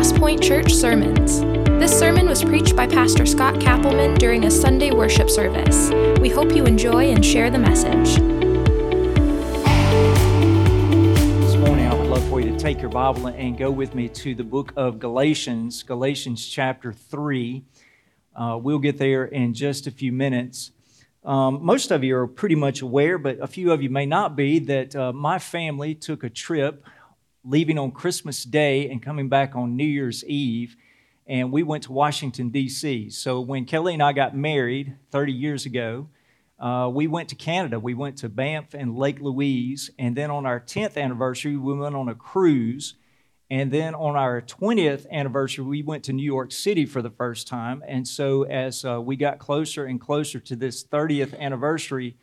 Crosspoint Church Sermons. This sermon was preached by Pastor Scott Kappelman during a Sunday worship service. We hope you enjoy and share the message. This morning, I would love for you to take your Bible and go with me to the book of Galatians, Galatians chapter 3. Uh, we'll get there in just a few minutes. Um, most of you are pretty much aware, but a few of you may not be, that uh, my family took a trip leaving on Christmas Day and coming back on New Year's Eve. And we went to Washington, D.C. So when Kelly and I got married 30 years ago, uh, we went to Canada. We went to Banff and Lake Louise. And then on our 10th anniversary, we went on a cruise. And then on our 20th anniversary, we went to New York City for the first time. And so as uh, we got closer and closer to this 30th anniversary,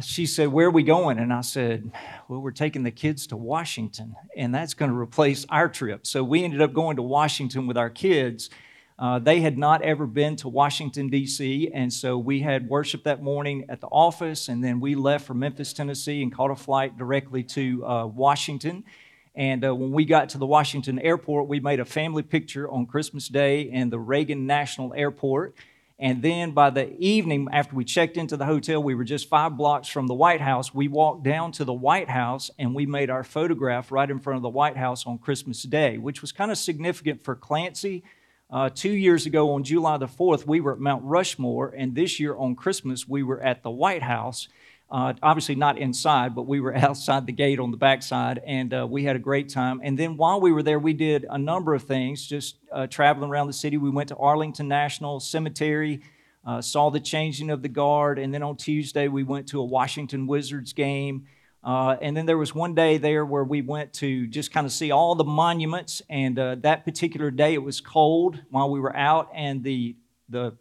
she said, Where are we going? And I said, Well, we're taking the kids to Washington, and that's going to replace our trip. So we ended up going to Washington with our kids. Uh, they had not ever been to Washington, D.C., and so we had worship that morning at the office, and then we left for Memphis, Tennessee, and caught a flight directly to uh, Washington. And uh, when we got to the Washington airport, we made a family picture on Christmas Day in the Reagan National Airport. And then by the evening, after we checked into the hotel, we were just five blocks from the White House. We walked down to the White House and we made our photograph right in front of the White House on Christmas Day, which was kind of significant for Clancy. Uh, two years ago on July the 4th, we were at Mount Rushmore, and this year on Christmas, we were at the White House. Uh, obviously not inside, but we were outside the gate on the backside, and uh, we had a great time. And then while we were there, we did a number of things, just uh, traveling around the city. We went to Arlington National Cemetery, uh, saw the changing of the guard, and then on Tuesday we went to a Washington Wizards game. Uh, and then there was one day there where we went to just kind of see all the monuments. And uh, that particular day it was cold while we were out, and the the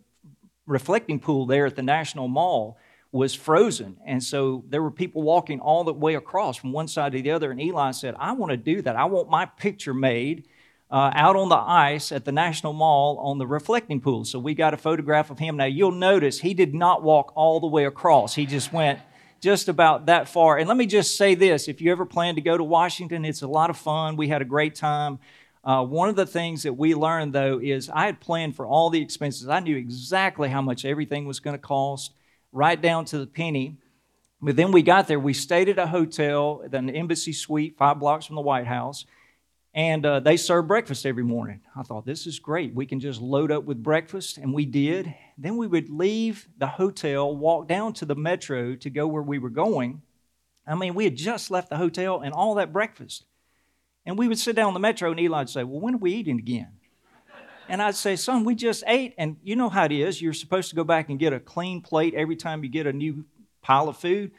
reflecting pool there at the National Mall was frozen. And so there were people walking all the way across from one side to the other. And Eli said, I want to do that. I want my picture made uh, out on the ice at the National Mall on the reflecting pool. So we got a photograph of him. Now you'll notice he did not walk all the way across, he just went just about that far. And let me just say this if you ever plan to go to Washington, it's a lot of fun. We had a great time. Uh, one of the things that we learned, though, is I had planned for all the expenses. I knew exactly how much everything was going to cost right down to the penny. But then we got there. We stayed at a hotel, an embassy suite, five blocks from the White House, and uh, they served breakfast every morning. I thought, this is great. We can just load up with breakfast, and we did. Then we would leave the hotel, walk down to the metro to go where we were going. I mean, we had just left the hotel and all that breakfast. And we would sit down on the metro, and Eli would say, Well, when are we eating again? And I'd say, son, we just ate. And you know how it is. You're supposed to go back and get a clean plate every time you get a new pile of food.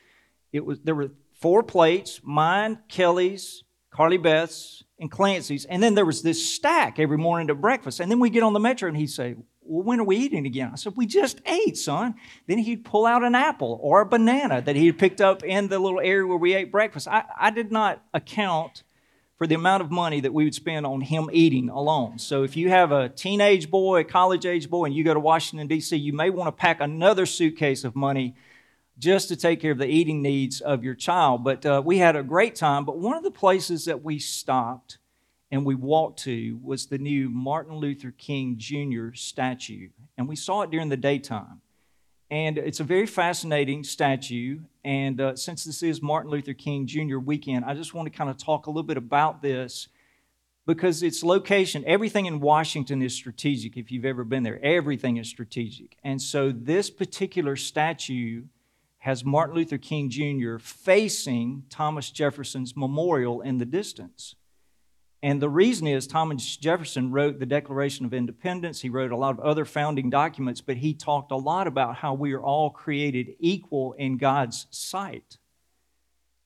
It was there were four plates, mine, Kelly's, Carly Beth's, and Clancy's. And then there was this stack every morning to breakfast. And then we get on the metro and he'd say, Well, when are we eating again? I said, We just ate, son. Then he'd pull out an apple or a banana that he had picked up in the little area where we ate breakfast. I, I did not account for the amount of money that we would spend on him eating alone. So if you have a teenage boy, a college age boy, and you go to Washington, D.C., you may want to pack another suitcase of money just to take care of the eating needs of your child. But uh, we had a great time. But one of the places that we stopped and we walked to was the new Martin Luther King Jr. statue. And we saw it during the daytime. And it's a very fascinating statue. And uh, since this is Martin Luther King Jr. weekend, I just want to kind of talk a little bit about this because its location, everything in Washington is strategic. If you've ever been there, everything is strategic. And so this particular statue has Martin Luther King Jr. facing Thomas Jefferson's memorial in the distance. And the reason is Thomas Jefferson wrote the Declaration of Independence. He wrote a lot of other founding documents, but he talked a lot about how we are all created equal in God's sight.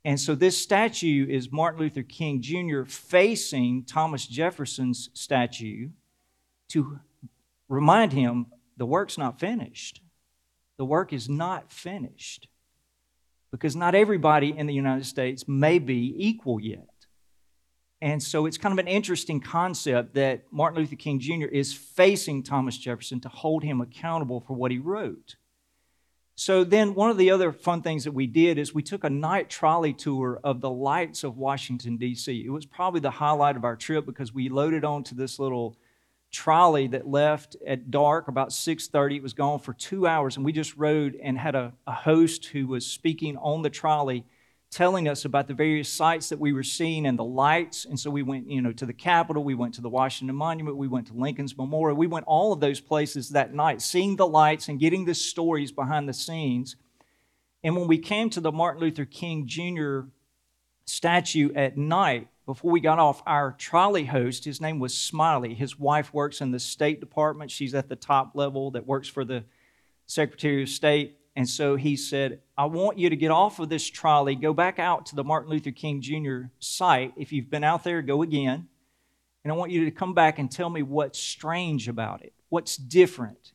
And so this statue is Martin Luther King Jr. facing Thomas Jefferson's statue to remind him the work's not finished. The work is not finished because not everybody in the United States may be equal yet. And so it's kind of an interesting concept that Martin Luther King Jr. is facing Thomas Jefferson to hold him accountable for what he wrote. So then, one of the other fun things that we did is we took a night trolley tour of the lights of Washington, D.C. It was probably the highlight of our trip because we loaded onto this little trolley that left at dark about 6.30 it was gone for two hours and we just rode and had a, a host who was speaking on the trolley telling us about the various sites that we were seeing and the lights. And so we went, you know, to the Capitol, we went to the Washington Monument, we went to Lincoln's Memorial. We went all of those places that night, seeing the lights and getting the stories behind the scenes. And when we came to the Martin Luther King Jr. statue at night, before we got off, our trolley host, his name was Smiley. His wife works in the State Department. She's at the top level that works for the Secretary of State. And so he said, I want you to get off of this trolley, go back out to the Martin Luther King Jr. site. If you've been out there, go again. And I want you to come back and tell me what's strange about it, what's different.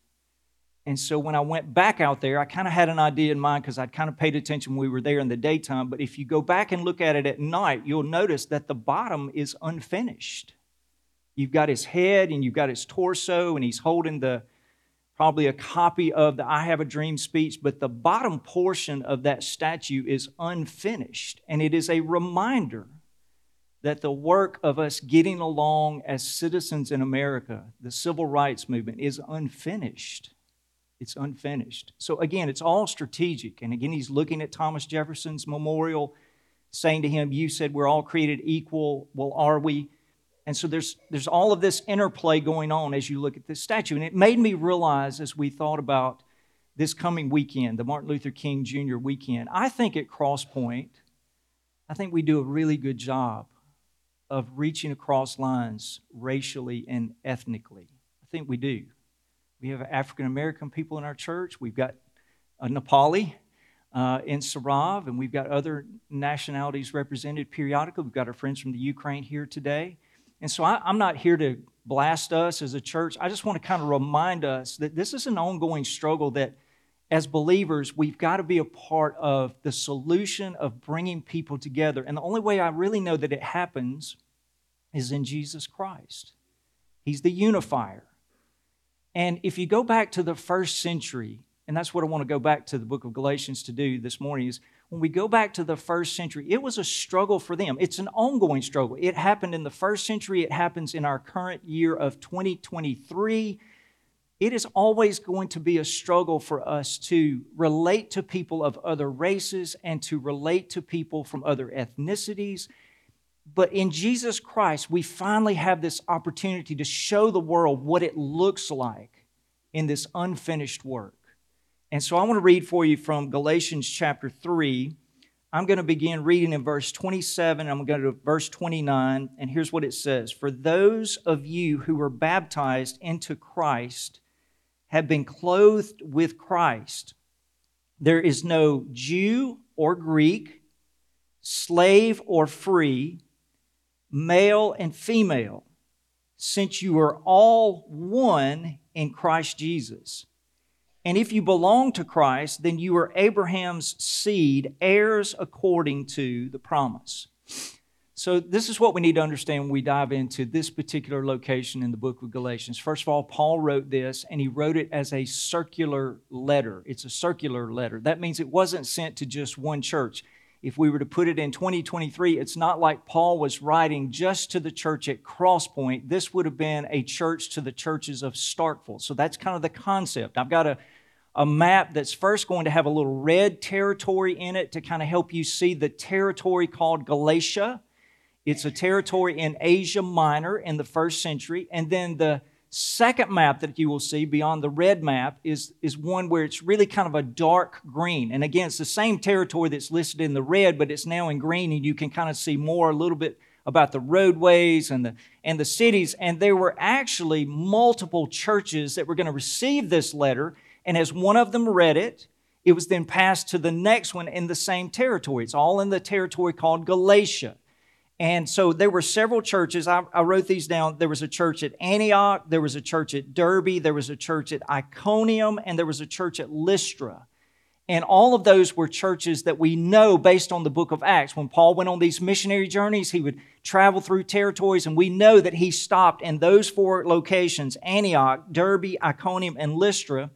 And so when I went back out there, I kind of had an idea in mind because I'd kind of paid attention when we were there in the daytime. But if you go back and look at it at night, you'll notice that the bottom is unfinished. You've got his head and you've got his torso, and he's holding the probably a copy of the I Have a Dream speech, but the bottom portion of that statue is unfinished. And it is a reminder that the work of us getting along as citizens in America, the civil rights movement, is unfinished. It's unfinished. So again, it's all strategic. And again, he's looking at Thomas Jefferson's memorial, saying to him, You said we're all created equal. Well, are we? And so there's, there's all of this interplay going on as you look at this statue. And it made me realize as we thought about this coming weekend, the Martin Luther King Jr. weekend, I think at Crosspoint, I think we do a really good job of reaching across lines racially and ethnically. I think we do. We have African American people in our church. We've got a Nepali uh, in Sarav, and we've got other nationalities represented periodically. We've got our friends from the Ukraine here today. And so I, I'm not here to blast us as a church. I just want to kind of remind us that this is an ongoing struggle that, as believers, we've got to be a part of the solution of bringing people together. And the only way I really know that it happens is in Jesus Christ. He's the unifier. And if you go back to the first century, and that's what I want to go back to the book of Galatians to do this morning, is when we go back to the first century, it was a struggle for them. It's an ongoing struggle. It happened in the first century, it happens in our current year of 2023. It is always going to be a struggle for us to relate to people of other races and to relate to people from other ethnicities. But in Jesus Christ, we finally have this opportunity to show the world what it looks like in this unfinished work. And so I want to read for you from Galatians chapter 3. I'm going to begin reading in verse 27. I'm going to go to verse 29. And here's what it says For those of you who were baptized into Christ have been clothed with Christ. There is no Jew or Greek, slave or free, male and female, since you are all one in Christ Jesus. And if you belong to Christ, then you are Abraham's seed, heirs according to the promise. So, this is what we need to understand when we dive into this particular location in the book of Galatians. First of all, Paul wrote this, and he wrote it as a circular letter. It's a circular letter. That means it wasn't sent to just one church. If we were to put it in 2023, it's not like Paul was writing just to the church at Crosspoint. This would have been a church to the churches of Starkville. So, that's kind of the concept. I've got a a map that's first going to have a little red territory in it to kind of help you see the territory called Galatia. It's a territory in Asia Minor in the first century. And then the second map that you will see beyond the red map is, is one where it's really kind of a dark green. And again, it's the same territory that's listed in the red, but it's now in green, and you can kind of see more a little bit about the roadways and the, and the cities. And there were actually multiple churches that were going to receive this letter and as one of them read it, it was then passed to the next one in the same territory. It's all in the territory called Galatia. And so there were several churches. I, I, wrote these down. There was a church at Antioch, there was a church at Derbe, there was a church at Iconium, and there was a church at Lystra. And all of those were churches that we know based on the book of Acts. When Paul went on these missionary journeys, he would travel through territories, and we know that he stopped in those four locations Antioch, Derbe, Iconium, and Lystra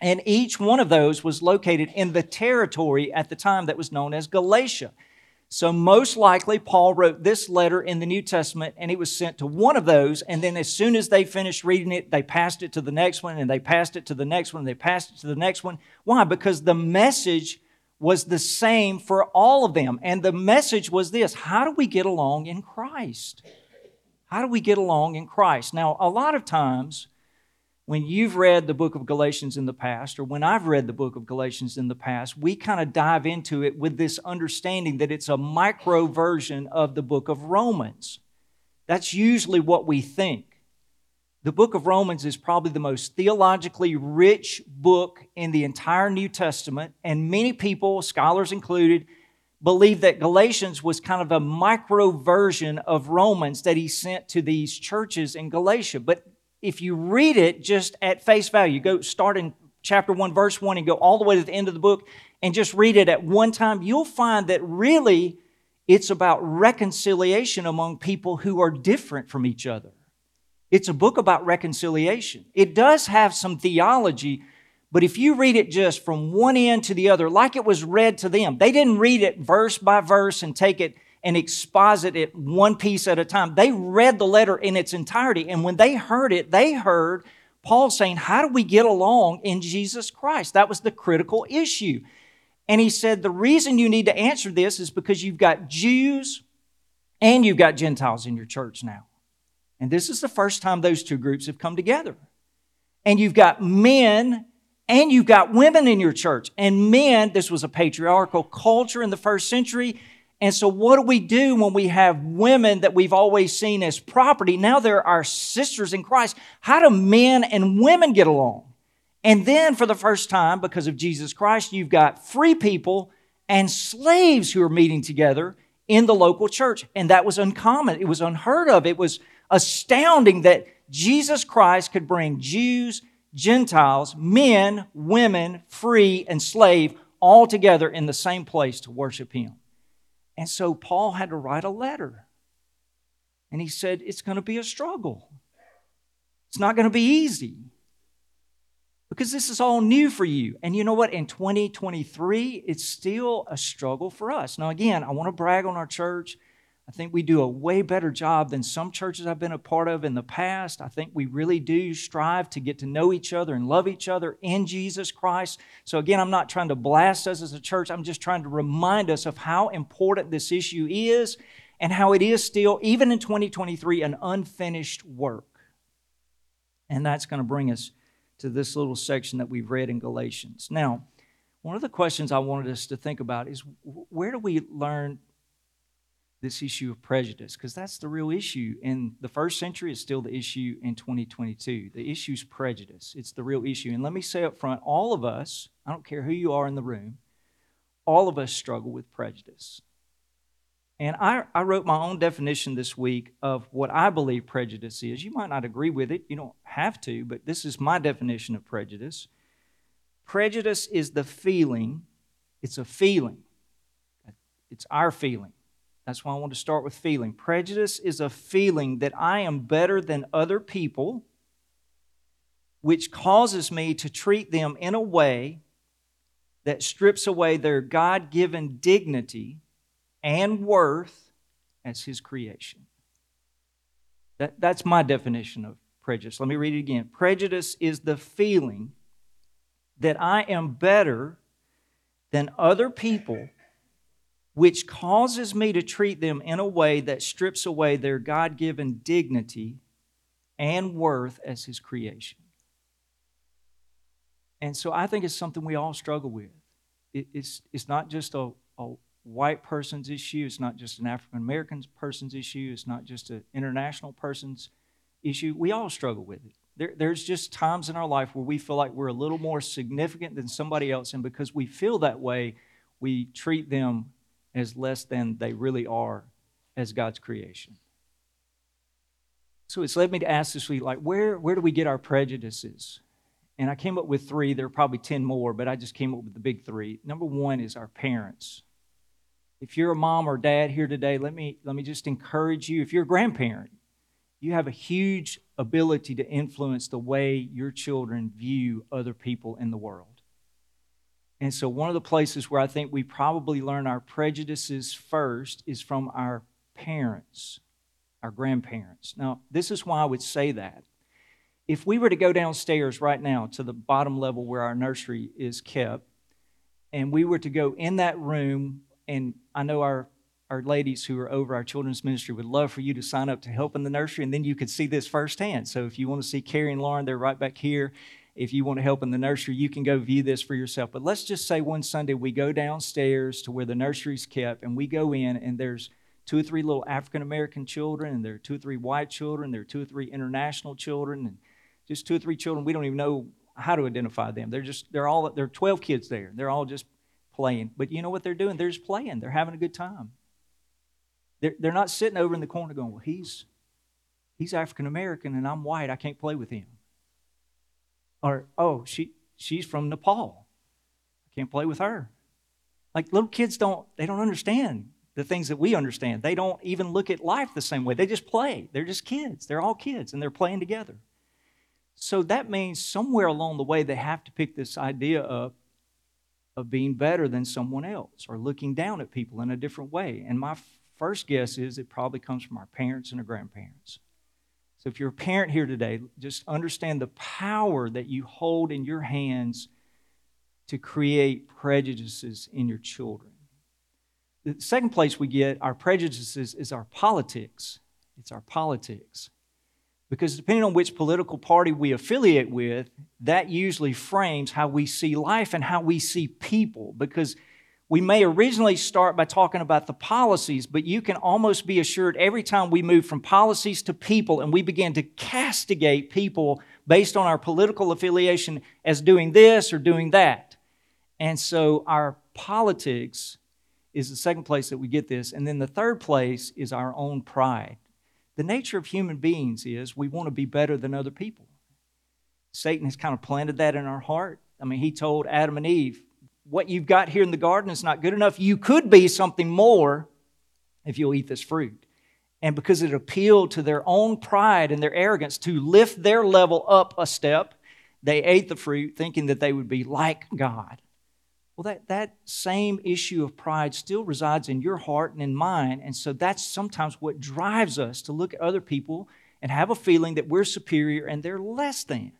And each one of those was located in the territory at the time that was known as Galatia. So, most likely, Paul wrote this letter in the New Testament and it was sent to one of those. And then, as soon as they finished reading it, they passed it to the next one and they passed it to the next one and they passed it to the next one. Why? Because the message was the same for all of them. And the message was this How do we get along in Christ? How do we get along in Christ? Now, a lot of times, when you've read the book of Galatians in the past, or when I've read the book of Galatians in the past, we kind of dive into it with this understanding that it's a micro version of the book of Romans. That's usually what we think. The book of Romans is probably the most theologically rich book in the entire New Testament, and many people, scholars included, believe that Galatians was kind of a micro version of Romans that he sent to these churches in Galatia. But if you read it just at face value, go start in chapter 1, verse 1, and go all the way to the end of the book and just read it at one time, you'll find that really it's about reconciliation among people who are different from each other. It's a book about reconciliation. It does have some theology, but if you read it just from one end to the other, like it was read to them, they didn't read it verse by verse and take it and exposit it one piece at a time. They read the letter in its entirety. And when they heard it, they heard Paul saying, How do we get along in Jesus Christ? That was the critical issue. And he said, The reason you need to answer this is because you've got Jews and you've got Gentiles in your church now. And this is the first time those two groups have come together. And you've got men and you've got women in your church. And men, this was a patriarchal culture in the first century. And so, what do we do when we have women that we've always seen as property? Now they're our sisters in Christ. How do men and women get along? And then, for the first time, because of Jesus Christ, you've got free people and slaves who are meeting together in the local church. And that was uncommon. It was unheard of. It was astounding that Jesus Christ could bring Jews, Gentiles, men, women, free, and slave all together in the same place to worship Him. And so Paul had to write a letter. And he said, It's going to be a struggle. It's not going to be easy because this is all new for you. And you know what? In 2023, it's still a struggle for us. Now, again, I want to brag on our church. I think we do a way better job than some churches I've been a part of in the past. I think we really do strive to get to know each other and love each other in Jesus Christ. So, again, I'm not trying to blast us as a church. I'm just trying to remind us of how important this issue is and how it is still, even in 2023, an unfinished work. And that's going to bring us to this little section that we've read in Galatians. Now, one of the questions I wanted us to think about is where do we learn this issue of prejudice because that's the real issue in the first century is still the issue in 2022 the issue is prejudice. It's the real issue. And let me say up front all of us i don't care who you are in the room all of us struggle with prejudice. And I, I wrote my own definition this week of what i believe prejudice is. You might not agree with it. You don't have to but this is my definition of prejudice. Prejudice is the feeling it's a feeling. It's our feeling that's why I want to start with feeling. Prejudice is a feeling that I am better than other people, which causes me to treat them in a way that strips away their God given dignity and worth as His creation. That, that's my definition of prejudice. Let me read it again. Prejudice is the feeling that I am better than other people which causes me to treat them in a way that strips away their God given dignity and worth as His creation. And so I think it's something we all struggle with. it's, it's not just a, a white person's issue, it's not just an African American person's issue, it's not just an international person's issue. We all struggle with it. There, there's just times in our life where we feel like we're a little more significant than somebody else, and because we feel that way, we treat them as less than they really are as God's creation. So it's led me to ask this week, like, where, where do we get our prejudices? And I came up with three. There are probably 10 more, but I just came up with the big three. Number one is our parents. If you're a mom or dad here today, let me, let me just encourage you. If you're a grandparent, you have a huge ability to influence the way your children view other people in the world. And so, one of the places where I think we probably learn our prejudices first is from our parents, our grandparents. Now, this is why I would say that. If we were to go downstairs right now to the bottom level where our nursery is kept, and we were to go in that room, and I know our our ladies who are over our children's ministry would love for you to sign up to help in the nursery, and then you could see this firsthand. So if you want to see Carrie and Lauren, they're right back here. If you want to help in the nursery, you can go view this for yourself. But let's just say one Sunday we go downstairs to where the nursery's kept, and we go in, and there's two or three little African American children, and there are two or three white children, there are two or three international children, and just two or three children. We don't even know how to identify them. They're just, they're all, there are 12 kids there. They're all just playing. But you know what they're doing? They're just playing. They're having a good time. They're, they're not sitting over in the corner going, well, he's, he's African American and I'm white. I can't play with him. Or, oh, she, she's from Nepal. I can't play with her. Like little kids don't, they don't understand the things that we understand. They don't even look at life the same way. They just play. They're just kids. They're all kids and they're playing together. So that means somewhere along the way they have to pick this idea up of being better than someone else or looking down at people in a different way. And my first guess is it probably comes from our parents and our grandparents. So if you're a parent here today, just understand the power that you hold in your hands to create prejudices in your children. The second place we get our prejudices is our politics. It's our politics. Because depending on which political party we affiliate with, that usually frames how we see life and how we see people. Because we may originally start by talking about the policies, but you can almost be assured every time we move from policies to people and we begin to castigate people based on our political affiliation as doing this or doing that. And so our politics is the second place that we get this. And then the third place is our own pride. The nature of human beings is we want to be better than other people. Satan has kind of planted that in our heart. I mean, he told Adam and Eve, what you've got here in the garden is not good enough. You could be something more if you'll eat this fruit. And because it appealed to their own pride and their arrogance to lift their level up a step, they ate the fruit thinking that they would be like God. Well, that, that same issue of pride still resides in your heart and in mine. And so that's sometimes what drives us to look at other people and have a feeling that we're superior and they're less than.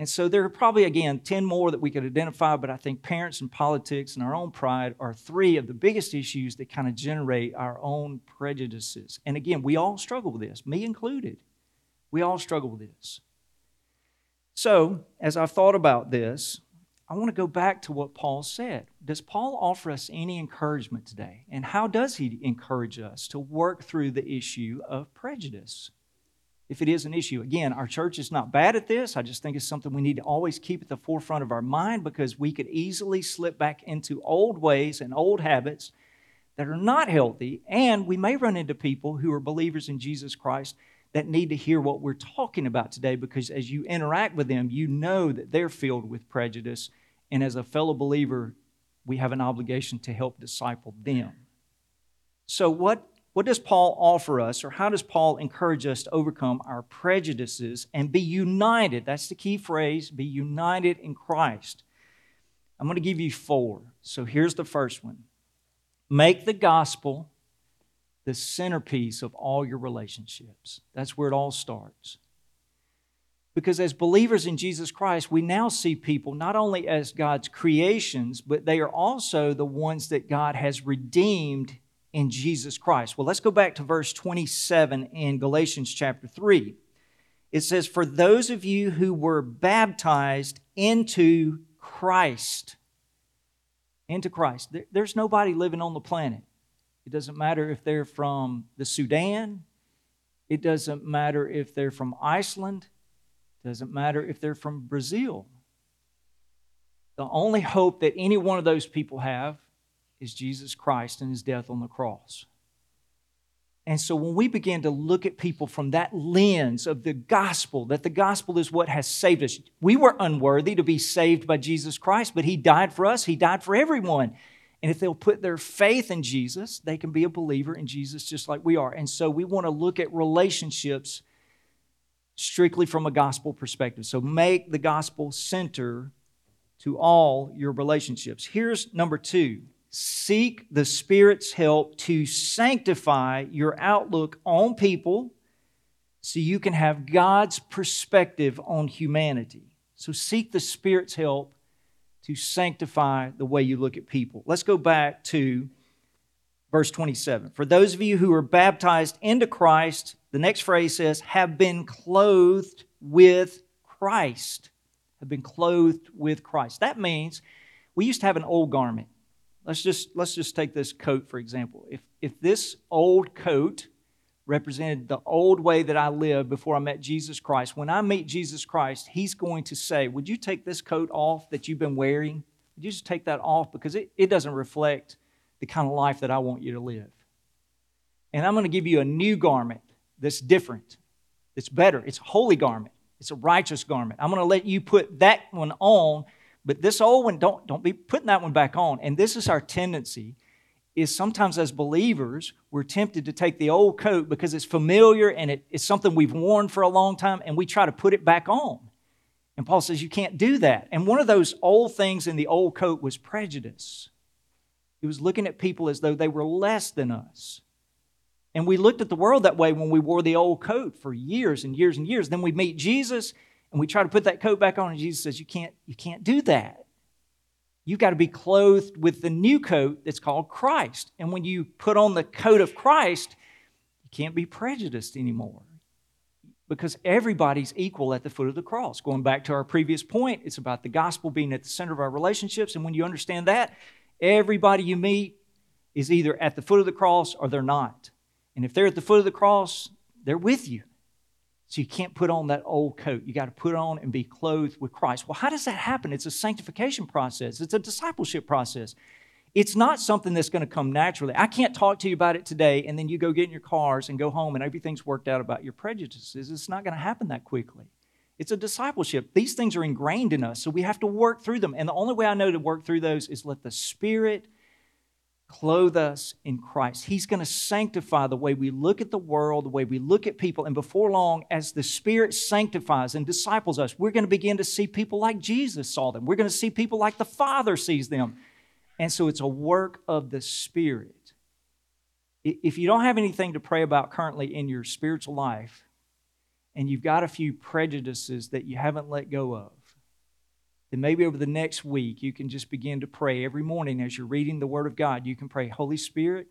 And so there are probably, again, 10 more that we could identify, but I think parents and politics and our own pride are three of the biggest issues that kind of generate our own prejudices. And again, we all struggle with this, me included. We all struggle with this. So, as I've thought about this, I want to go back to what Paul said. Does Paul offer us any encouragement today? And how does he encourage us to work through the issue of prejudice? If it is an issue. Again, our church is not bad at this. I just think it's something we need to always keep at the forefront of our mind because we could easily slip back into old ways and old habits that are not healthy. And we may run into people who are believers in Jesus Christ that need to hear what we're talking about today because as you interact with them, you know that they're filled with prejudice. And as a fellow believer, we have an obligation to help disciple them. So, what what does Paul offer us, or how does Paul encourage us to overcome our prejudices and be united? That's the key phrase be united in Christ. I'm going to give you four. So here's the first one make the gospel the centerpiece of all your relationships. That's where it all starts. Because as believers in Jesus Christ, we now see people not only as God's creations, but they are also the ones that God has redeemed in Jesus Christ. Well, let's go back to verse 27 in Galatians chapter 3. It says, For those of you who were baptized into Christ, into Christ, there's nobody living on the planet. It doesn't matter if they're from the Sudan, it doesn't matter if they're from Iceland, it doesn't matter if they're from Brazil. The only hope that any one of those people have is Jesus Christ and his death on the cross. And so when we begin to look at people from that lens of the gospel, that the gospel is what has saved us, we were unworthy to be saved by Jesus Christ, but he died for us, he died for everyone. And if they'll put their faith in Jesus, they can be a believer in Jesus just like we are. And so we want to look at relationships strictly from a gospel perspective. So make the gospel center to all your relationships. Here's number two seek the Spirit's help to sanctify your outlook on people so you can have God's perspective on humanity. So seek the Spirit's help to sanctify the way you look at people. Let's go back to verse 27. For those of you who are baptized into Christ, the next phrase says, have been clothed with Christ. Have been clothed with Christ. That means we used to have an old garment. Let's just, let's just take this coat, for example. If, if this old coat represented the old way that I lived before I met Jesus Christ, when I meet Jesus Christ, He's going to say, Would you take this coat off that you've been wearing? Would you just take that off? Because it, it doesn't reflect the kind of life that I want you to live. And I'm going to give you a new garment that's different, that's better. It's a holy garment, it's a righteous garment. I'm going to let you put that one on, but this old one, don't, don't be putting that one back on. And this is our tendency is sometimes as believers we're tempted to take the old coat because it's familiar and it, it's something we've worn for a long time and we try to put it back on and paul says you can't do that and one of those old things in the old coat was prejudice he was looking at people as though they were less than us. And we looked at the world that way when we wore the old coat for years and years and years. Then we meet Jesus and we try to put that coat back on, and Jesus says, You can't, you can't do that. You've got to be clothed with the new coat that's called Christ. And when you put on the coat of Christ, you can't be prejudiced anymore because everybody's equal at the foot of the cross. Going back to our previous point, it's about the gospel being at the center of our relationships. And when you understand that, Everybody you meet is either at the foot of the cross or they're not. And if they're at the foot of the cross, they're with you. So you can't put on that old coat. You got to put on and be clothed with Christ. Well, how does that happen? It's a sanctification process, it's a discipleship process. It's not something that's going to come naturally. I can't talk to you about it today and then you go get in your cars and go home and everything's worked out about your prejudices. It's not going to happen that quickly. It's a discipleship. These things are ingrained in us, so we have to work through them. And the only way I know to work through those is let the Spirit clothe us in Christ. He's going to sanctify the way we look at the world, the way we look at people. And before long, as the Spirit sanctifies and disciples us, we're going to begin to see people like Jesus saw them. We're going to see people like the Father sees them. And so it's a work of the Spirit. If you don't have anything to pray about currently in your spiritual life, and you've got a few prejudices that you haven't let go of, then maybe over the next week you can just begin to pray every morning as you're reading the Word of God. You can pray, Holy Spirit,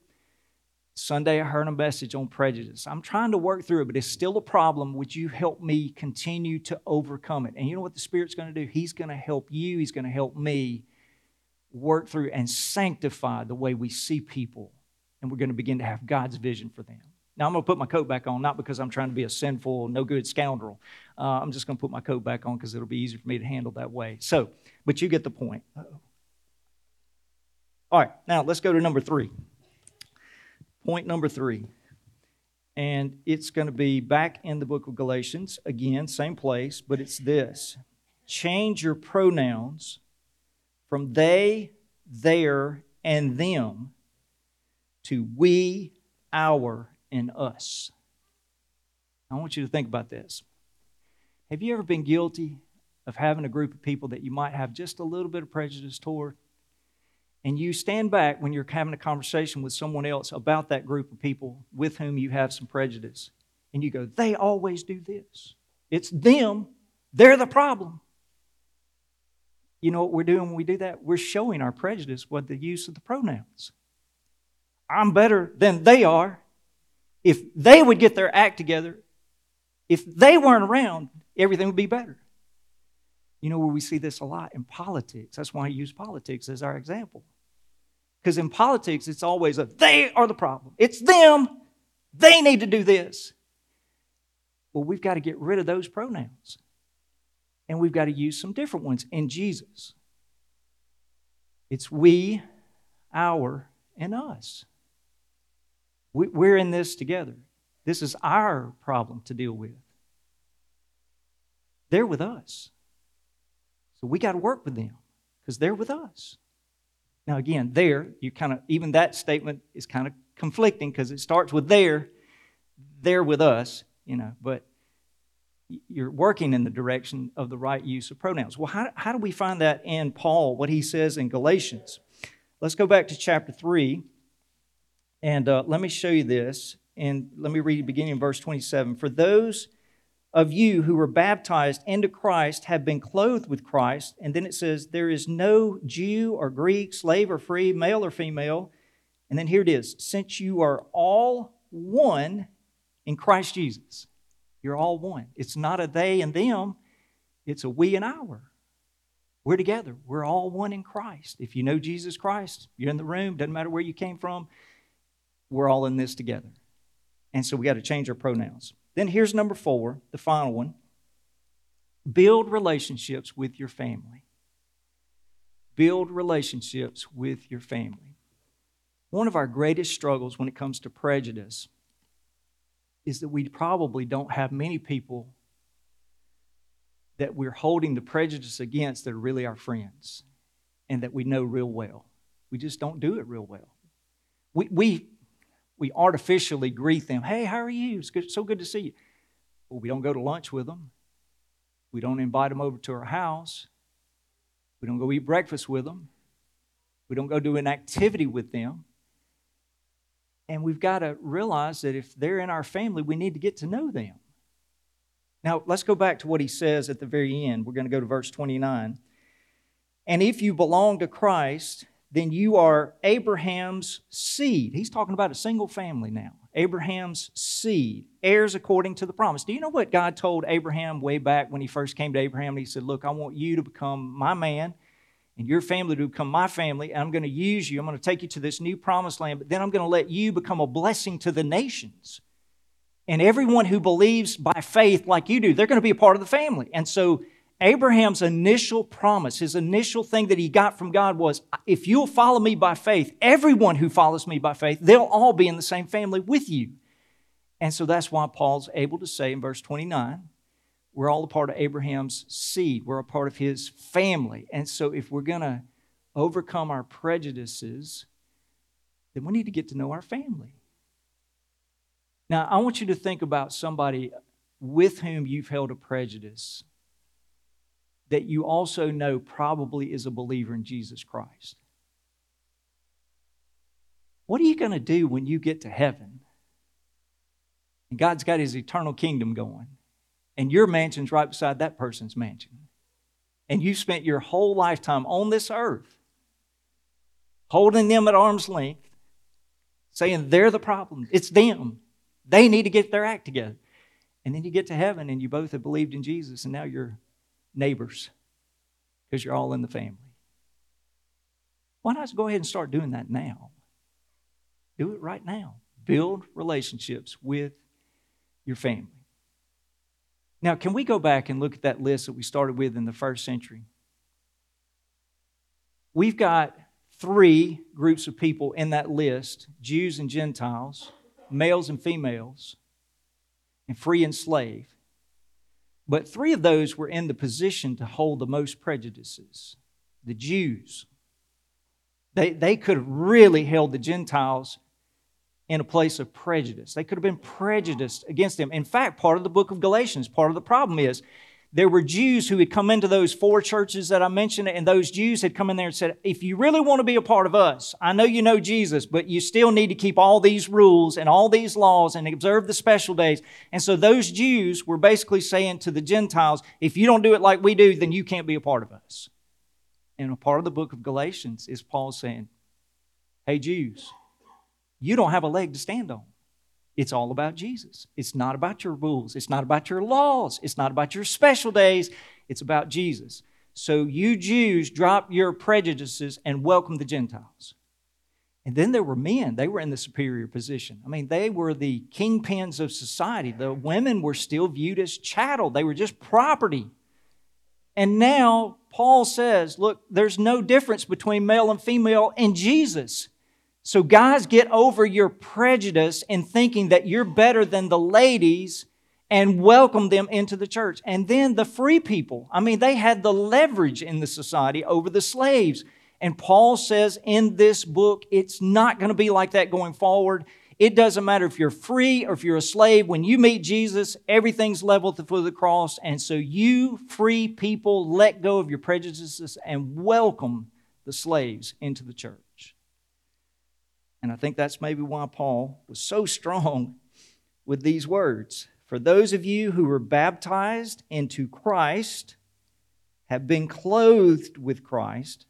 Sunday I heard a message on prejudice. I'm trying to work through it, but it's still a problem. Would you help me continue to overcome it? And you know what the Spirit's going to do? He's going to help you, He's going to help me work through and sanctify the way we see people. And we're going to begin to have God's vision for them. Now, I'm going to put my coat back on, not because I'm trying to be a sinful, no good scoundrel. Uh, I'm just going to put my coat back on because it'll be easier for me to handle that way. So, but you get the point. Uh-oh. All right, now let's go to number three. Point number three. And it's going to be back in the book of Galatians, again, same place, but it's this change your pronouns from they, their, and them to we, our, in us. I want you to think about this. Have you ever been guilty of having a group of people that you might have just a little bit of prejudice toward? And you stand back when you're having a conversation with someone else about that group of people with whom you have some prejudice, and you go, they always do this. It's them, they're the problem. You know what we're doing when we do that? We're showing our prejudice with the use of the pronouns. I'm better than they are if they would get their act together, if they weren't around, everything would be better. You know where we see this a lot? In politics. That's why I use politics as our example. Because in politics, it's always a they are the problem. It's them. They need to do this. Well, we've got to get rid of those pronouns. And we've got to use some different ones in Jesus. It's we, our, and us. We're in this together. This is our problem to deal with. They're with us. So we got to work with them because they're with us. Now, again, there, you kind of, even that statement is kind of conflicting because it starts with there, they're with us, you know, but you're working in the direction of the right use of pronouns. Well, how, how do we find that in Paul, what he says in Galatians? Let's go back to chapter 3, and uh, let me show you this. And let me read beginning in verse 27. For those of you who were baptized into Christ have been clothed with Christ. And then it says, There is no Jew or Greek, slave or free, male or female. And then here it is since you are all one in Christ Jesus. You're all one. It's not a they and them, it's a we and our. We're together. We're all one in Christ. If you know Jesus Christ, you're in the room, doesn't matter where you came from, we're all in this together. And so we got to change our pronouns. Then here's number four, the final one build relationships with your family. Build relationships with your family. One of our greatest struggles when it comes to prejudice is that we probably don't have many people that we're holding the prejudice against that are really our friends and that we know real well. We just don't do it real well. We, we, we artificially greet them. Hey, how are you? It's good, so good to see you. Well, we don't go to lunch with them. We don't invite them over to our house. We don't go eat breakfast with them. We don't go do an activity with them. And we've got to realize that if they're in our family, we need to get to know them. Now, let's go back to what he says at the very end. We're going to go to verse 29. And if you belong to Christ, then you are Abraham's seed. He's talking about a single family now. Abraham's seed, heirs according to the promise. Do you know what God told Abraham way back when he first came to Abraham? He said, Look, I want you to become my man and your family to become my family, and I'm going to use you. I'm going to take you to this new promised land, but then I'm going to let you become a blessing to the nations. And everyone who believes by faith like you do, they're going to be a part of the family. And so Abraham's initial promise, his initial thing that he got from God was if you'll follow me by faith, everyone who follows me by faith, they'll all be in the same family with you. And so that's why Paul's able to say in verse 29 we're all a part of Abraham's seed. We're a part of his family. And so, if we're going to overcome our prejudices, then we need to get to know our family. Now, I want you to think about somebody with whom you've held a prejudice that you also know probably is a believer in Jesus Christ. What are you going to do when you get to heaven and God's got his eternal kingdom going? and your mansion's right beside that person's mansion. And you've spent your whole lifetime on this earth holding them at arm's length, saying they're the problem. It's them. They need to get their act together. And then you get to heaven and you both have believed in Jesus, and now you're neighbors because you're all in the family. Why not go ahead and start doing that now? Do it right now. Build relationships with your family. Now, can we go back and look at that list that we started with in the first century? We've got three groups of people in that list Jews and Gentiles, males and females, and free and slave. But three of those were in the position to hold the most prejudices the Jews. They, they could have really held the Gentiles in a place of prejudice. They could have been prejudiced against them. In fact, part of the book of Galatians, part of the problem is there were Jews who had come into those four churches that I mentioned, and those Jews had come in there and said, If you really want to be a part of us, I know you know Jesus, but you still need to keep all these rules and all these laws and observe the special days. And so those Jews were basically saying to the Gentiles, If you don't do it like we do, then you can't be a part of us. And a part of the book of Galatians is Paul saying, Hey, Jews, you don't have a leg to stand on. It's all about Jesus. It's not about your rules. It's not about your laws. It's not about your special days. It's about Jesus. So you Jews drop your prejudices and welcome the Gentiles. And then there were men, they were in the superior position. I mean, they were the kingpins of society. The women were still viewed as chattel, they were just property. And now Paul says, look, there's no difference between male and female in Jesus. So, guys, get over your prejudice in thinking that you're better than the ladies and welcome them into the church. And then the free people, I mean, they had the leverage in the society over the slaves. And Paul says in this book, it's not going to be like that going forward. It doesn't matter if you're free or if you're a slave. When you meet Jesus, everything's level at the foot of the cross. And so you free people let go of your prejudices and welcome the slaves into the church. And I think that's maybe why Paul was so strong with these words. For those of you who were baptized into Christ, have been clothed with Christ,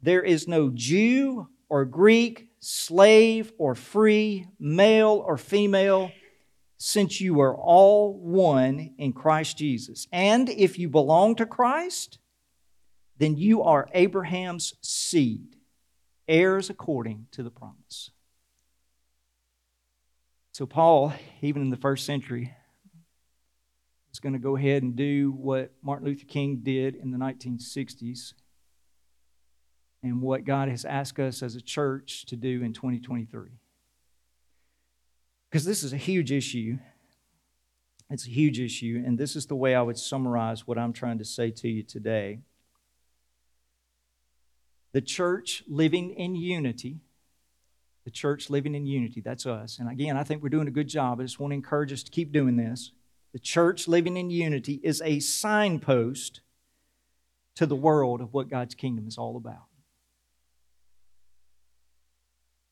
there is no Jew or Greek, slave or free, male or female, since you are all one in Christ Jesus. And if you belong to Christ, then you are Abraham's seed, heirs according to the promise. So, Paul, even in the first century, is going to go ahead and do what Martin Luther King did in the 1960s and what God has asked us as a church to do in 2023. Because this is a huge issue. It's a huge issue, and this is the way I would summarize what I'm trying to say to you today. The church living in unity, the church living in unity, that's us. And again, I think we're doing a good job. I just want to encourage us to keep doing this. The church living in unity is a signpost to the world of what God's kingdom is all about.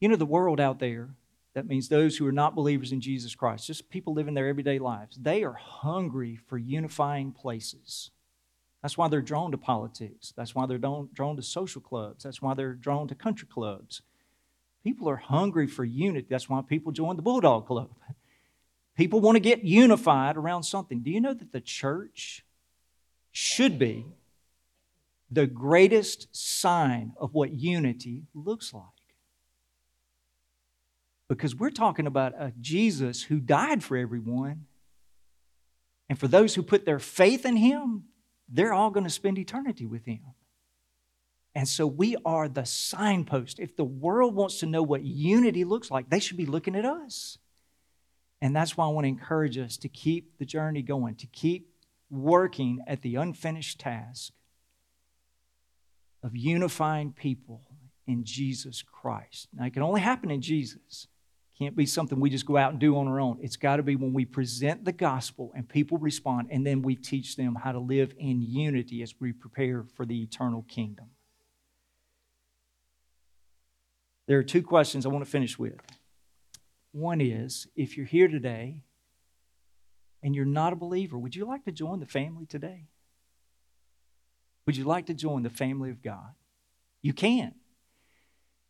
You know, the world out there, that means those who are not believers in Jesus Christ, just people living their everyday lives, they are hungry for unifying places. That's why they're drawn to politics. That's why they're drawn, to social clubs. That's why they're drawn to country clubs. People are hungry for unity. That's why people join the Bulldog Club. People want to get unified around something. Do you know that the church should be the greatest sign of what unity looks like? Because we're talking about a Jesus who died for everyone. And for those who put their faith in him, they're all going to spend eternity with him. And so we are the signpost. If the world wants to know what unity looks like, they should be looking at us. And that's why I want to encourage us to keep the journey going, to keep working at the unfinished task of unifying people in Jesus Christ. Now, it can only happen in Jesus. Can't be something we just go out and do on our own. It's got to be when we present the gospel and people respond, and then we teach them how to live in unity as we prepare for the eternal kingdom. There are two questions I want to finish with. One is if you're here today and you're not a believer, would you like to join the family today? Would you like to join the family of God? You can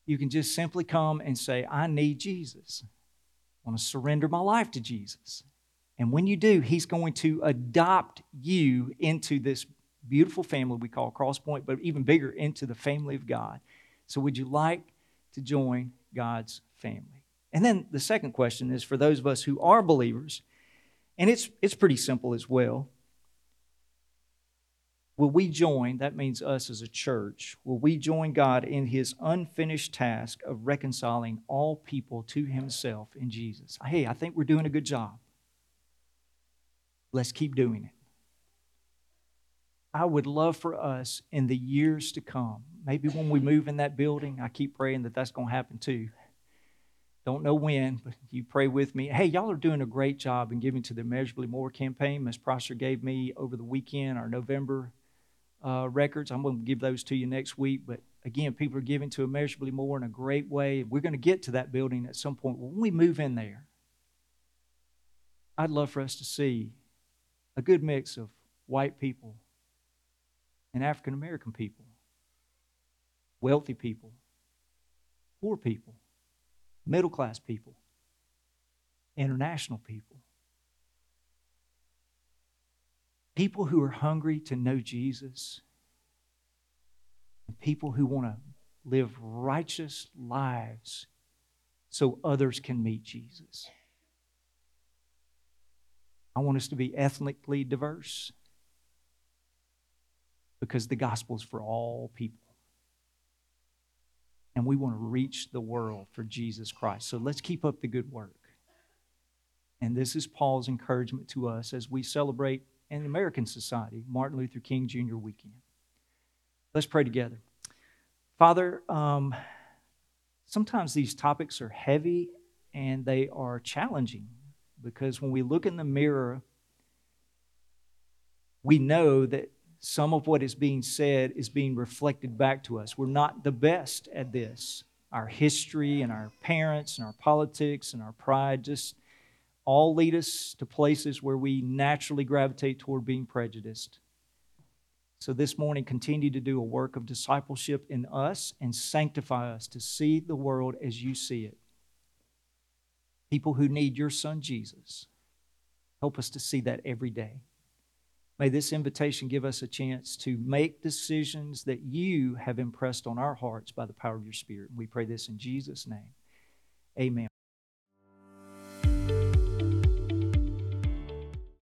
you can just simply come and say, I need Jesus. I want to surrender my life to Jesus. And when you do, He's going to adopt you into this beautiful family we call Crosspoint, but even bigger, into the family of God. So, would you like to join God's family? And then the second question is for those of us who are believers, and it's, it's pretty simple as well. Will we join, that means us as a church, will we join God in his unfinished task of reconciling all people to himself in Jesus? Hey, I think we're doing a good job. Let's keep doing it. I would love for us in the years to come, maybe when we move in that building, I keep praying that that's going to happen too. Don't know when, but you pray with me. Hey, y'all are doing a great job in giving to the Immeasurably More campaign. Ms. Prosser gave me over the weekend, our November uh, records. I'm going to give those to you next week. But again, people are giving to immeasurably more in a great way. We're going to get to that building at some point. When we move in there, I'd love for us to see a good mix of white people and African American people, wealthy people, poor people, middle class people, international people people who are hungry to know Jesus, people who want to live righteous lives so others can meet Jesus. I want us to be ethnically diverse because the gospel is for all people. And we want to reach the world for Jesus Christ. So let's keep up the good work. And this is Paul's encouragement to us as we celebrate in American society, Martin Luther King Jr. weekend. Let's pray together. Father, um, sometimes these topics are heavy and they are challenging because when we look in the mirror, we know that some of what is being said is being reflected back to us. We're not the best at this. Our history and our parents and our politics and our pride just all lead us to places where we naturally gravitate toward being prejudiced. So this morning, continue to do a work of discipleship in us and sanctify us to see the world as you see it. People who need your son Jesus. Help us to see that every day. May this invitation give us a chance to make decisions that you have impressed on our hearts by the power of your Spirit. We pray this in Jesus' name. Amen.